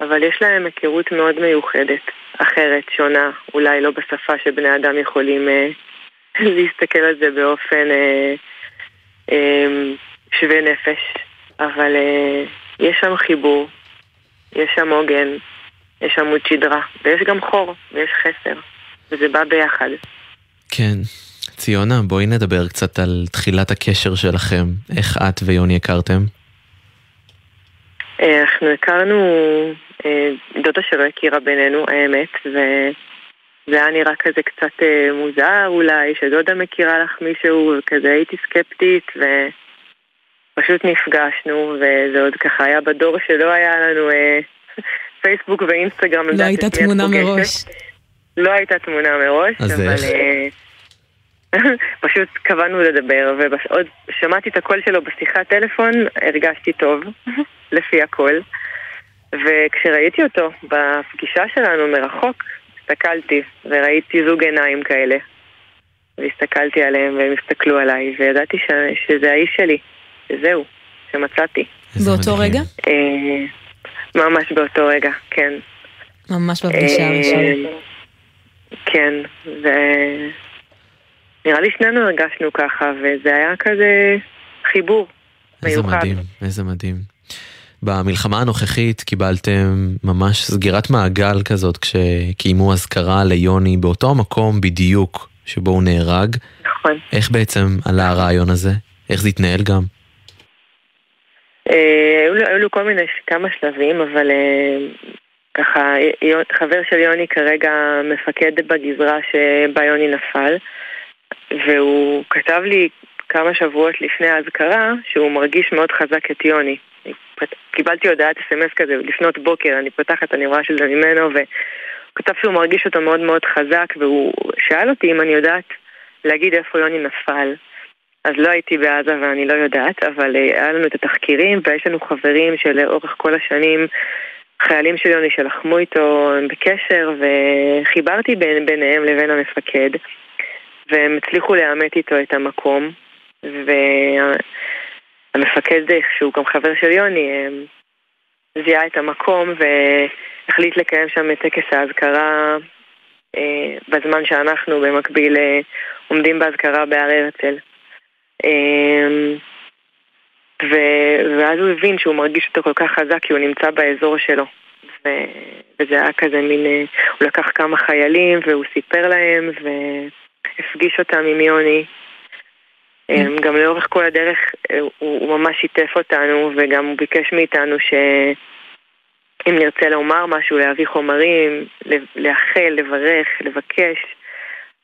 אבל יש להם היכרות מאוד מיוחדת, אחרת, שונה, אולי לא בשפה שבני אדם יכולים אה, [LAUGHS] להסתכל על זה באופן אה, אה, שווה נפש. אבל אה, יש שם חיבור, יש שם עוגן, יש עמוד שדרה, ויש גם חור, ויש חסר, וזה בא ביחד. כן. ציונה, בואי נדבר קצת על תחילת הקשר שלכם. איך את ויוני הכרתם? אנחנו הכרנו, אה, דודה שלא הכירה בינינו, האמת, וזה היה נראה כזה קצת אה, מוזר אולי, שדודה מכירה לך מישהו, וכזה הייתי סקפטית, ופשוט נפגשנו, וזה עוד ככה היה בדור שלא היה לנו אה, [LAUGHS] פייסבוק ואינסטגרם. לא הייתה תמונה. מראש. לא הייתה תמונה מראש, אבל... [LAUGHS] פשוט קבענו לדבר, ועוד שמעתי את הקול שלו בשיחת טלפון, הרגשתי טוב, [LAUGHS] לפי הקול. וכשראיתי אותו בפגישה שלנו מרחוק, הסתכלתי וראיתי זוג עיניים כאלה. והסתכלתי עליהם והם הסתכלו עליי, וידעתי ש... שזה האיש שלי, שזהו, שמצאתי. באותו רגע? אה, ממש באותו רגע, כן. ממש בפגישה אה, הראשונה. כן, ונראה לי שנינו הרגשנו ככה, וזה היה כזה חיבור איזה מיוחד. מדהים, איזה מדהים. במלחמה הנוכחית קיבלתם ממש סגירת מעגל כזאת כשקיימו אזכרה ליוני באותו המקום בדיוק שבו הוא נהרג. נכון. איך בעצם עלה הרעיון הזה? איך זה התנהל גם? אה, היו לו- היו לו כל מיני, כמה שלבים, אבל אה, ככה, חבר של יוני כרגע מפקד בגזרה שבה יוני נפל, והוא כתב לי כמה שבועות לפני האזכרה שהוא מרגיש מאוד חזק את יוני. קיבלתי הודעת אס.אם.אס כזה לפנות בוקר, אני פותחת, אני רואה שזה ממנו, והוא כתב שהוא מרגיש אותו מאוד מאוד חזק, והוא שאל אותי אם אני יודעת להגיד איפה יוני נפל. אז לא הייתי בעזה ואני לא יודעת, אבל אה, היה לנו את התחקירים ויש לנו חברים שלאורך כל השנים, חיילים של יוני שלחמו איתו, הם בקשר, וחיברתי בין, ביניהם לבין המפקד, והם הצליחו לאמת איתו את המקום, והמפקד, שהוא גם חבר של יוני, אה, זיהה את המקום והחליט לקיים שם את טקס האזכרה אה, בזמן שאנחנו במקביל אה, עומדים באזכרה בהר הרצל. ו- ואז הוא הבין שהוא מרגיש אותו כל כך חזק כי הוא נמצא באזור שלו. ו- וזה היה כזה מין, הוא לקח כמה חיילים והוא סיפר להם והפגיש אותם עם יוני. אמ, גם לאורך כל הדרך אה, הוא, הוא ממש שיתף אותנו וגם הוא ביקש מאיתנו שאם נרצה לומר משהו, להביא חומרים, לאחל, לברך, לבקש.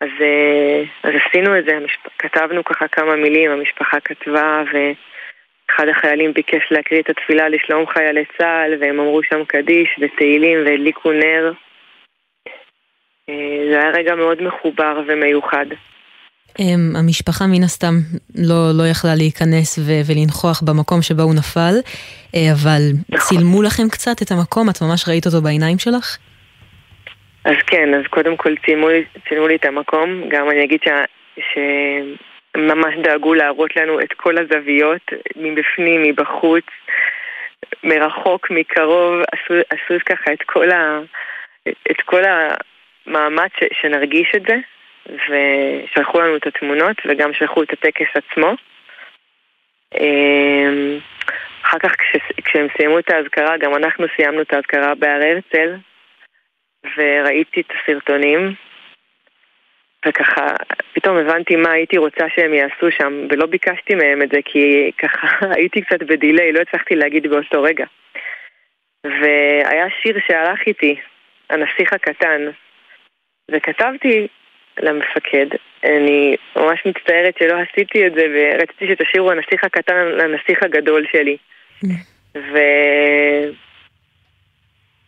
אז, אה, אז עשינו את זה, המשפ... כתבנו ככה כמה מילים, המשפחה כתבה ואחד החיילים ביקש להקריא את התפילה לשלום חיילי צה"ל והם אמרו שם קדיש ותהילים והדליקו נר. אה, זה היה רגע מאוד מחובר ומיוחד. אמ, המשפחה מן הסתם לא, לא יכלה להיכנס ו- ולנכוח במקום שבו הוא נפל, אה, אבל צילמו לכם קצת את המקום? את ממש ראית אותו בעיניים שלך? אז כן, אז קודם כל צילמו, צילמו לי את המקום, גם אני אגיד שממש דאגו להראות לנו את כל הזוויות, מבפנים, מבחוץ, מרחוק, מקרוב, עשו, עשו ככה את כל, ה, את כל המאמץ ש, שנרגיש את זה, ושלחו לנו את התמונות וגם שלחו את הטקס עצמו. אמ, אחר כך כש, כשהם סיימו את האזכרה, גם אנחנו סיימנו את האזכרה בהר הרצל, וראיתי את הסרטונים, וככה פתאום הבנתי מה הייתי רוצה שהם יעשו שם, ולא ביקשתי מהם את זה כי ככה [LAUGHS] הייתי קצת בדיליי, לא הצלחתי להגיד באותו רגע. והיה שיר שהלך איתי, הנסיך הקטן, וכתבתי למפקד, אני ממש מצטערת שלא עשיתי את זה, ורציתי שתשאירו הנסיך הקטן לנסיך הגדול שלי. ו...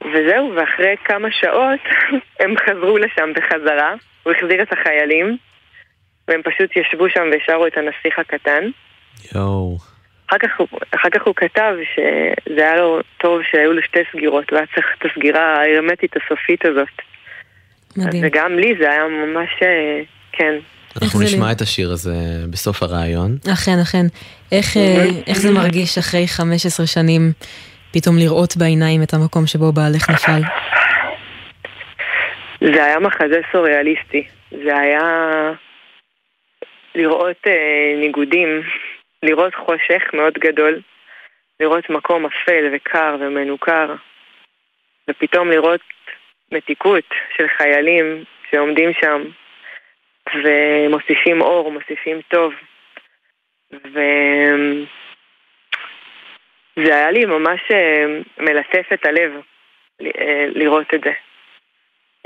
וזהו, ואחרי כמה שעות [LAUGHS] הם חזרו לשם בחזרה, הוא החזיר את החיילים, והם פשוט ישבו שם ושרו את הנסיך הקטן. יואו. אחר כך, הוא- אחר כך הוא כתב שזה היה לו טוב שהיו לו שתי סגירות, והיה צריך את הסגירה ההרמטית הסופית הזאת. מדהים. וגם לי זה היה ממש, אה, כן. אנחנו נשמע לי? את השיר הזה בסוף הראיון. אכן, אכן. איך, אה, איך זה מרגיש אחרי 15 שנים פתאום לראות בעיניים את המקום שבו בעלך נפל? זה היה מחזה סוריאליסטי. זה היה לראות אה, ניגודים, [LAUGHS] לראות חושך מאוד גדול, לראות מקום אפל וקר ומנוכר, ופתאום לראות מתיקות של חיילים שעומדים שם ומוסיפים אור, מוסיפים טוב. וזה היה לי ממש אה, מלטף את הלב אה, לראות את זה.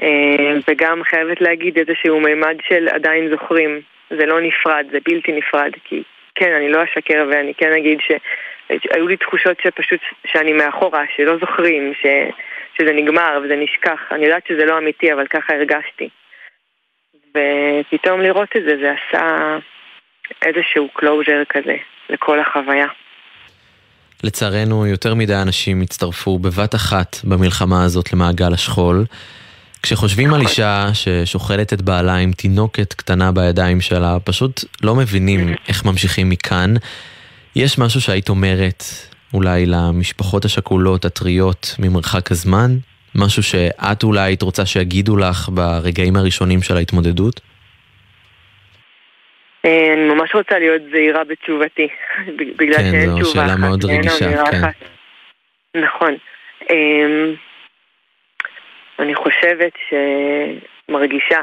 אה, וגם חייבת להגיד איזשהו מימד של עדיין זוכרים. זה לא נפרד, זה בלתי נפרד. כי כן, אני לא אשקר ואני כן אגיד שהיו לי תחושות שפשוט, שאני מאחורה, שלא זוכרים, ש, שזה נגמר וזה נשכח. אני יודעת שזה לא אמיתי, אבל ככה הרגשתי. ופתאום לראות את זה, זה עשה איזשהו closure כזה לכל החוויה. לצערנו, יותר מדי אנשים הצטרפו בבת אחת במלחמה הזאת למעגל השכול. כשחושבים על אישה ששוכלת את בעלה עם תינוקת קטנה בידיים שלה, פשוט לא מבינים [LAUGHS] איך ממשיכים מכאן. יש משהו שהיית אומרת אולי למשפחות השכולות, הטריות, ממרחק הזמן? משהו שאת אולי היית רוצה שיגידו לך ברגעים הראשונים של ההתמודדות? אה, אני ממש רוצה להיות זהירה בתשובתי, [LAUGHS] בגלל כן, שאין זו תשובה שאלה אחת, מאוד ואין רגישה, כן. אחת. נכון. אמ, אני חושבת שמרגישה,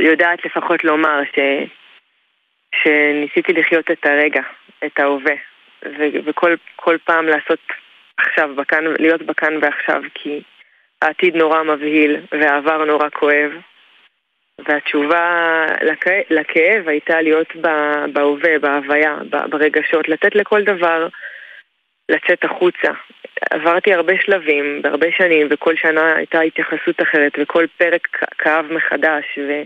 יודעת לפחות לומר ש... שניסיתי לחיות את הרגע, את ההווה, ו- וכל כל פעם לעשות עכשיו, בכאן, להיות בכאן ועכשיו, כי העתיד נורא מבהיל והעבר נורא כואב. והתשובה לכ- לכאב הייתה להיות ב- בהווה, בהוויה, ב- ברגשות, לתת לכל דבר לצאת החוצה. עברתי הרבה שלבים, בהרבה שנים, וכל שנה הייתה התייחסות אחרת, וכל פרק כאב מחדש, ו...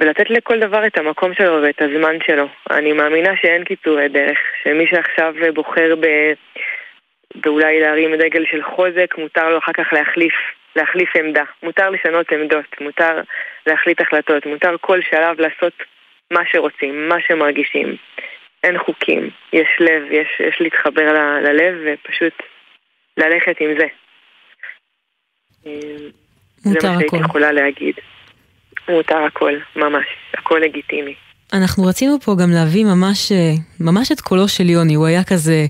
ולתת לכל דבר את המקום שלו ואת הזמן שלו. אני מאמינה שאין קיצורי דרך, שמי שעכשיו בוחר ב... באולי להרים דגל של חוזק, מותר לו אחר כך להחליף, להחליף עמדה. מותר לשנות עמדות, מותר להחליט החלטות, מותר כל שלב לעשות מה שרוצים, מה שמרגישים. אין חוקים, יש לב, יש, יש להתחבר ל, ללב ופשוט ללכת עם זה. אה, מותר זה מה שהייתי. יכולה להגיד. מותר הכל, ממש, הכל לגיטימי. אנחנו רצינו פה גם להביא ממש, אה, ממש את קולו של יוני, הוא היה כזה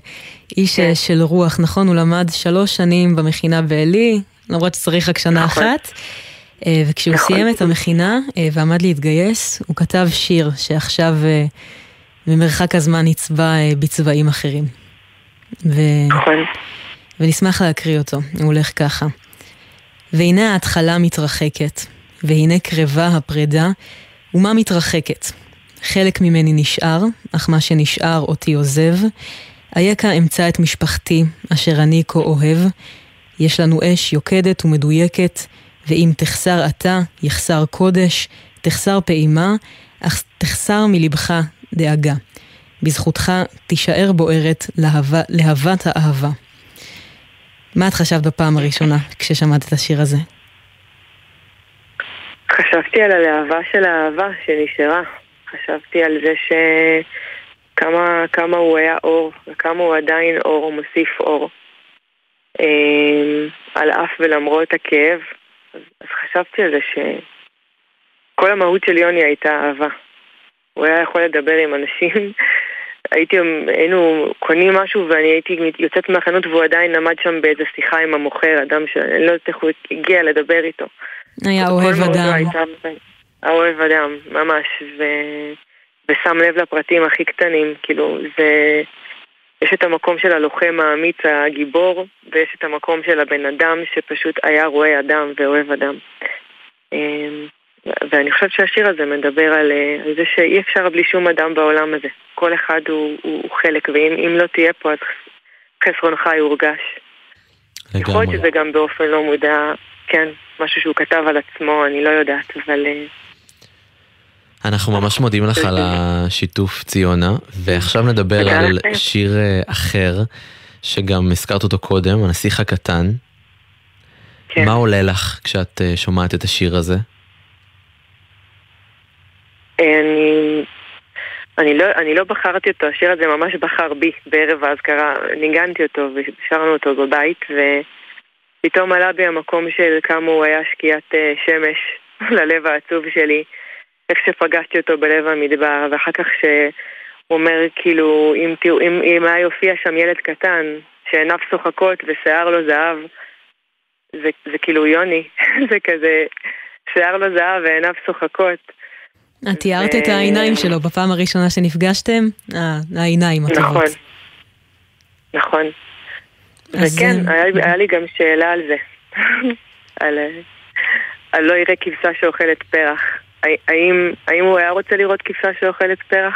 איש כן. אה, של רוח, נכון? הוא למד שלוש שנים במכינה בעלי, למרות שצריך רק שנה נכון. אחת. אה, וכשהוא סיים את המכינה ועמד להתגייס, הוא כתב שיר שעכשיו במרחק הזמן נצבע בצבעים אחרים. ו... נכון. ונשמח להקריא אותו, הוא הולך ככה. והנה ההתחלה מתרחקת, והנה קרבה הפרידה, ומה מתרחקת? חלק ממני נשאר, אך מה שנשאר אותי עוזב. אייכה אמצא את משפחתי, אשר אני כה אוהב. יש לנו אש יוקדת ומדויקת, ואם תחסר אתה, יחסר קודש, תחסר פעימה, אך תחסר מלבך דאגה. בזכותך תישאר בוערת להבת האהבה. מה את חשבת בפעם הראשונה כששמעת את השיר הזה? חשבתי על הלהבה של האהבה שנשארה. חשבתי על זה שכמה כמה הוא היה אור, וכמה הוא עדיין אור, הוא מוסיף אור. אמ, על אף ולמרות הכאב. אז, אז חשבתי על זה שכל המהות של יוני הייתה אהבה. הוא היה יכול לדבר עם אנשים. [LAUGHS] הייתי, היינו קונים משהו ואני הייתי יוצאת מהחנות והוא עדיין עמד שם באיזה שיחה עם המוכר, אדם שאני לא יודעת איך הוא הגיע לדבר איתו. היה אוהב אדם. הייתה האוהב אדם, ממש, ו... ושם לב לפרטים הכי קטנים, כאילו, זה... יש את המקום של הלוחם האמיץ, הגיבור, ויש את המקום של הבן אדם שפשוט היה רואה אדם ואוהב אדם. אמ, ואני חושבת שהשיר הזה מדבר על, אה, על זה שאי אפשר בלי שום אדם בעולם הזה. כל אחד הוא, הוא, הוא חלק, ואם אם לא תהיה פה אז חסרונך יורגש. יכול להיות לגמרי. שזה גם באופן לא מודע, כן, משהו שהוא כתב על עצמו, אני לא יודעת, אבל... אה, אנחנו ממש מודים לך על השיתוף ציונה, ועכשיו נדבר על. שיר אה, אחר, שגם הזכרת אותו קודם, הנסיך הקטן. כן. מה עולה לך כשאת אה, שומעת את השיר הזה? אני, אני, לא, אני לא בחרתי אותו, השיר הזה ממש בחר בי בערב האזכרה, ניגנתי אותו ושרנו אותו בבית ופתאום עלה בי המקום של כמה הוא היה שקיעת אה, שמש [LAUGHS] ללב העצוב שלי, איך שפגשתי אותו בלב המדבר ואחר כך שהוא אומר כאילו אם, אם, אם היה יופיע שם ילד קטן שעיניו שוחקות ושיער לו זהב זה, זה כאילו יוני, [LAUGHS] זה כזה שיער לו זהב ועיניו שוחקות את תיארת את העיניים שלו בפעם הראשונה שנפגשתם? אה, העיניים הטובות. נכון. נכון. וכן, אה, היה, לי- היה לי גם שאלה על זה. [LAUGHS] על, אה, על לא יראה כבשה שאוכלת פרח. הא- האם, האם הוא היה רוצה לראות כבשה שאוכלת פרח?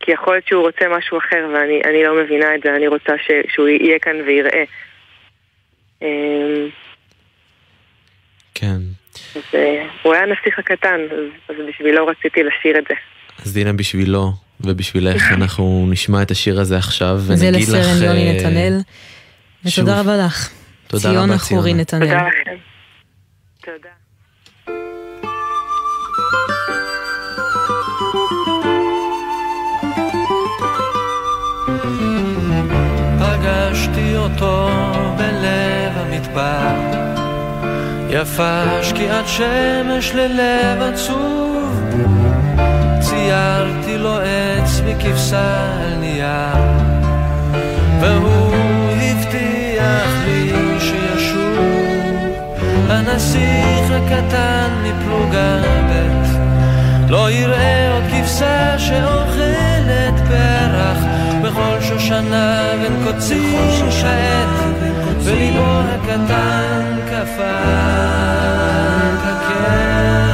כי יכול להיות שהוא רוצה משהו אחר ואני אני לא מבינה את זה, אני רוצה ש, שהוא יהיה כאן ויראה. אמ, כן. אה, הוא היה הנסיך הקטן, אז בשבילו רציתי לשיר את זה. אז דינה בשבילו ובשבילך [LAUGHS] אנחנו נשמע את השיר הזה עכשיו זה ונגיד לך... לסרן יוני אה, נתנאל. ותודה רבה לך. תודה ציונה רבה, חורי ציונה. נתנאל. תודה לכם. תודה. פגשתי אותו בלב המדבר יפה שקיעת שמש ללב עצוב ציירתי לו עץ וכבשה על נייר והוא הבטיח לי שישוב הנסיך הקטן מפלוגה ב' לא יראה עוד כבשה שאוכלת פרח בכל שושנה בין קוצים כעת וליבו הקטן קפא. ואם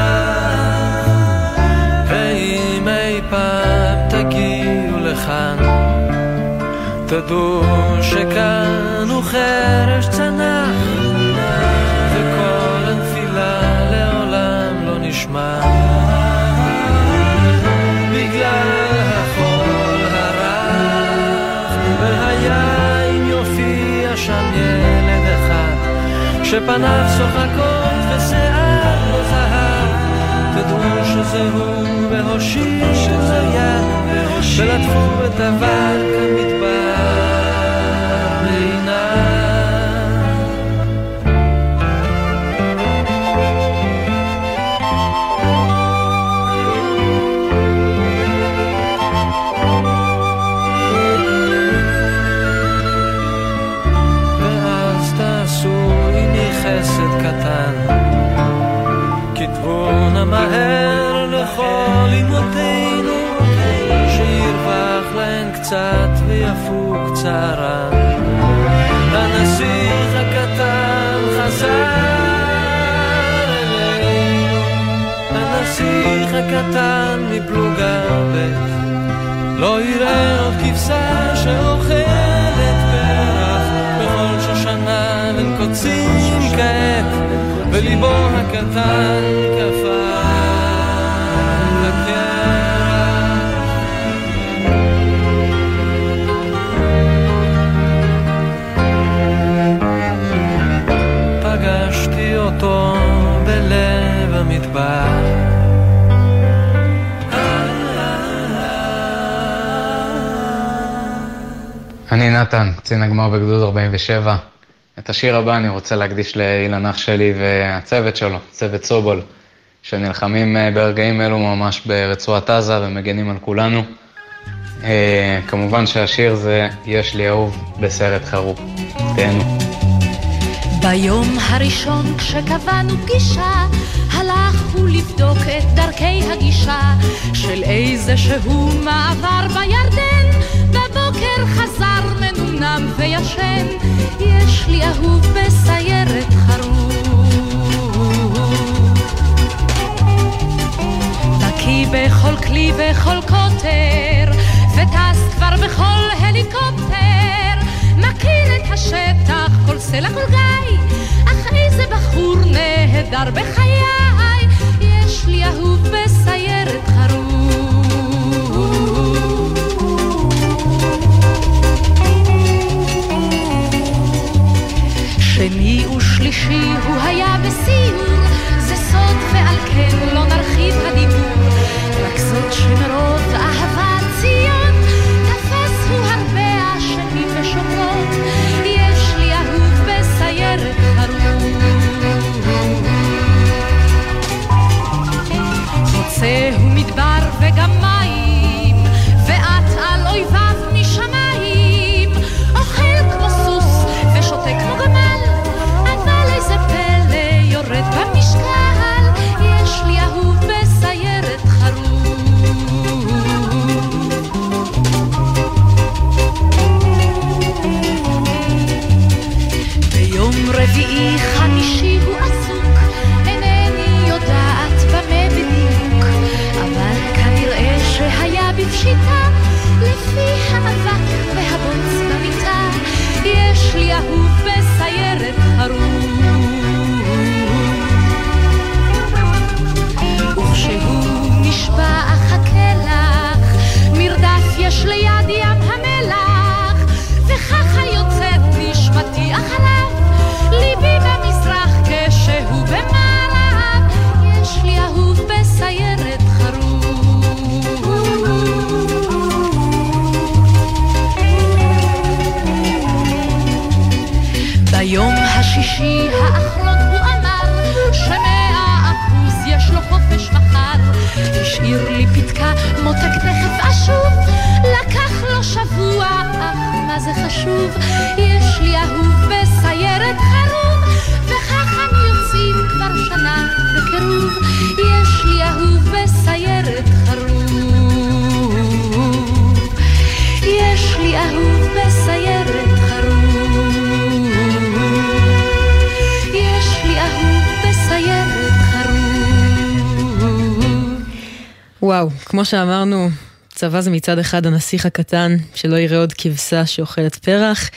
תדעו שכאן הוא חרש צנח, וכל הנפילה לעולם לא נשמע. בגלל החול הרך, והיה אם יופיע שם ילד אחד, שפניו שוחקות זהב, שזה הוא והושיטו יד, ולטפו את אבק המדבר הקטן מפלוגה ב', לא יראה עוד כבשה שאוכלת פרח בכל שושנה בין קוצים כעת, וליבו הקטן קפא נתן, קצין הגמר בגדוד 47. את השיר הבא אני רוצה להקדיש לאילן אח שלי והצוות שלו, צוות סובול, שנלחמים אה, ברגעים אלו ממש ברצועת עזה ומגנים על כולנו. אה, כמובן שהשיר זה "יש לי אהוב בסרט חרוב". תהנו. ביום הראשון כשקבענו פגישה, הלכנו לבדוק את דרכי הגישה של איזה שהוא מעבר בירדן. בבוקר חזר מנומנם וישן, יש לי אהוב בסיירת חרוב. בקיא בכל כלי וכל קוטר, וטס כבר בכל הליקופטר. מכיר את השטח, כל סלע כל גיא, אך איזה בחור נהדר בחיי, יש לי אהוב בסיירת חרוב. שני ושלישי הוא היה בסיור, זה סוד ועל כן לא נרחיב הדיבור, רק זאת שמרוב יש כמו שאמרנו, צבא זה מצד אחד הנסיך הקטן, שלא יראה עוד כבשה שאוכלת פרח,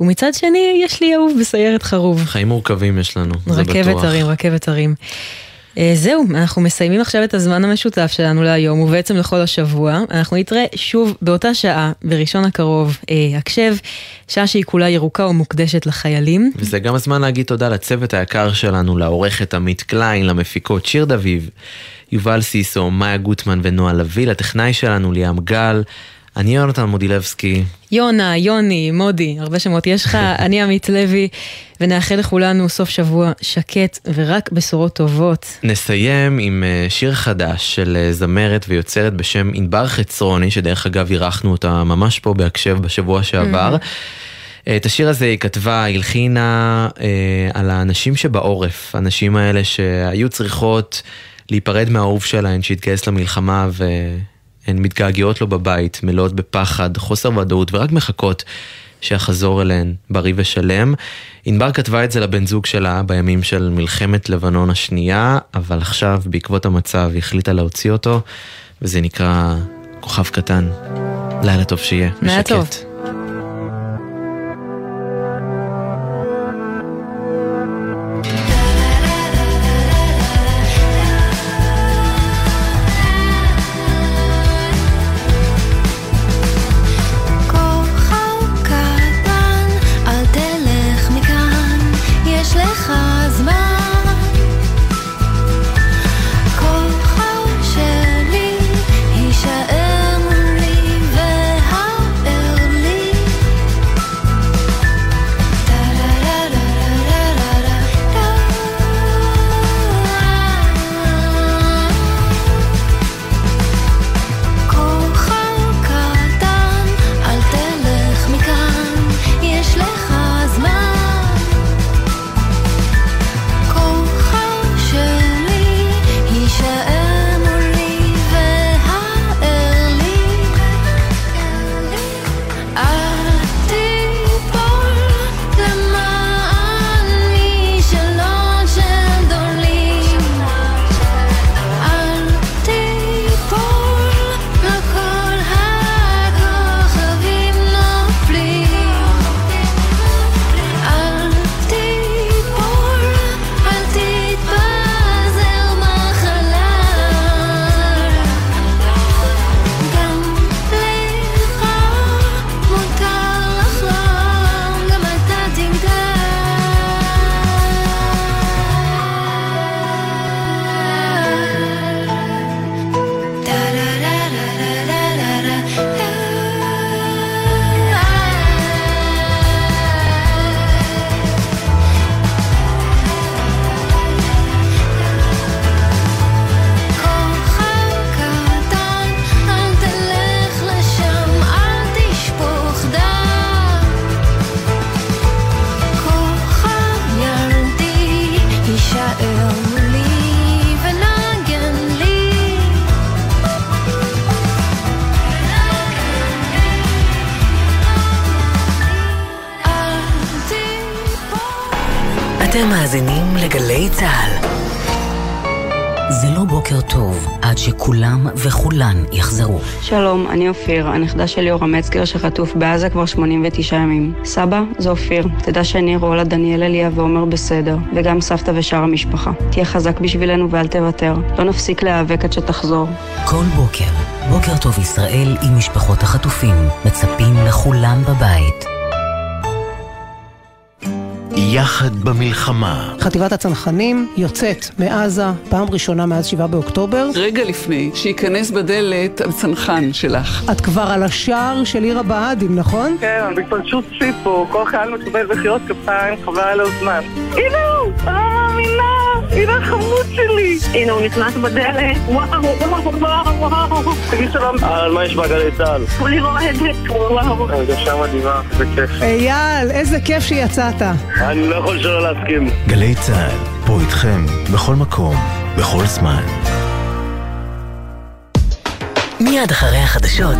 ומצד שני, יש לי אהוב בסיירת חרוב. חיים מורכבים יש לנו, זה בטוח. רכבת הרים, רכבת הרים. אה, זהו, אנחנו מסיימים עכשיו את הזמן המשותף שלנו להיום, ובעצם לכל השבוע. אנחנו נתראה שוב באותה שעה, בראשון הקרוב, אה, הקשב, שעה שהיא כולה ירוקה ומוקדשת לחיילים. וזה גם הזמן להגיד תודה לצוות היקר שלנו, לעורכת עמית קליין, למפיקות שיר דביב, יובל סיסו, מאיה גוטמן ונועה לביא, לטכנאי שלנו ליאם גל, אני יונתן מודילבסקי. יונה, יוני, מודי, הרבה שמות יש לך, [LAUGHS] אני עמית לוי, ונאחל לכולנו סוף שבוע שקט ורק בשורות טובות. נסיים עם אה, שיר חדש של אה, זמרת ויוצרת בשם ענבר חצרוני, שדרך אגב אירחנו אותה ממש פה בהקשב בשבוע שעבר. אה, את השיר הזה היא כתבה, הלחינה אה, על האנשים שבעורף, האנשים האלה שהיו צריכות להיפרד מהאהוב שלהן שהתגייס למלחמה והן מתגעגעות לו בבית, מלאות בפחד, חוסר ודאות ורק מחכות שיחזור אליהן בריא ושלם. ענבר כתבה את זה לבן זוג שלה בימים של מלחמת לבנון השנייה, אבל עכשיו בעקבות המצב היא החליטה להוציא אותו, וזה נקרא כוכב קטן. לילה טוב שיהיה, לילה. טוב. אני אופיר, הנכדה של יורם מצגר שחטוף בעזה כבר 89 ימים. סבא, זה אופיר. תדע שאני רולה, דניאל אליה ועומר בסדר, וגם סבתא ושאר המשפחה. תהיה חזק בשבילנו ואל תוותר. לא נפסיק להיאבק עד שתחזור. כל בוקר, בוקר טוב ישראל עם משפחות החטופים, מצפים לכולם בבית. יחד במלחמה. חטיבת הצנחנים יוצאת מעזה פעם ראשונה מאז 7 באוקטובר. רגע לפני שייכנס בדלת הצנחן שלך. את כבר על השער של עיר הבה"דים, נכון? כן, בהתפלשות סיפו, כל חייל מקבל מחיאות כפיים, חבל על הזמן. הנה הוא! לא מאמינה! הנה החמוד שלי! הנה הוא נכנס בדלת, וואו, וואו, וואו, וואו! תגיד שלום. על מה יש בגלי צה"ל? כולי רועדת, וואו. הרגשה מדהימה, זה כיף. אייל, איזה כיף שיצאת. אני לא יכול שלא להסכים. גלי צה"ל, פה איתכם, בכל מקום, בכל זמן. מיד אחרי החדשות,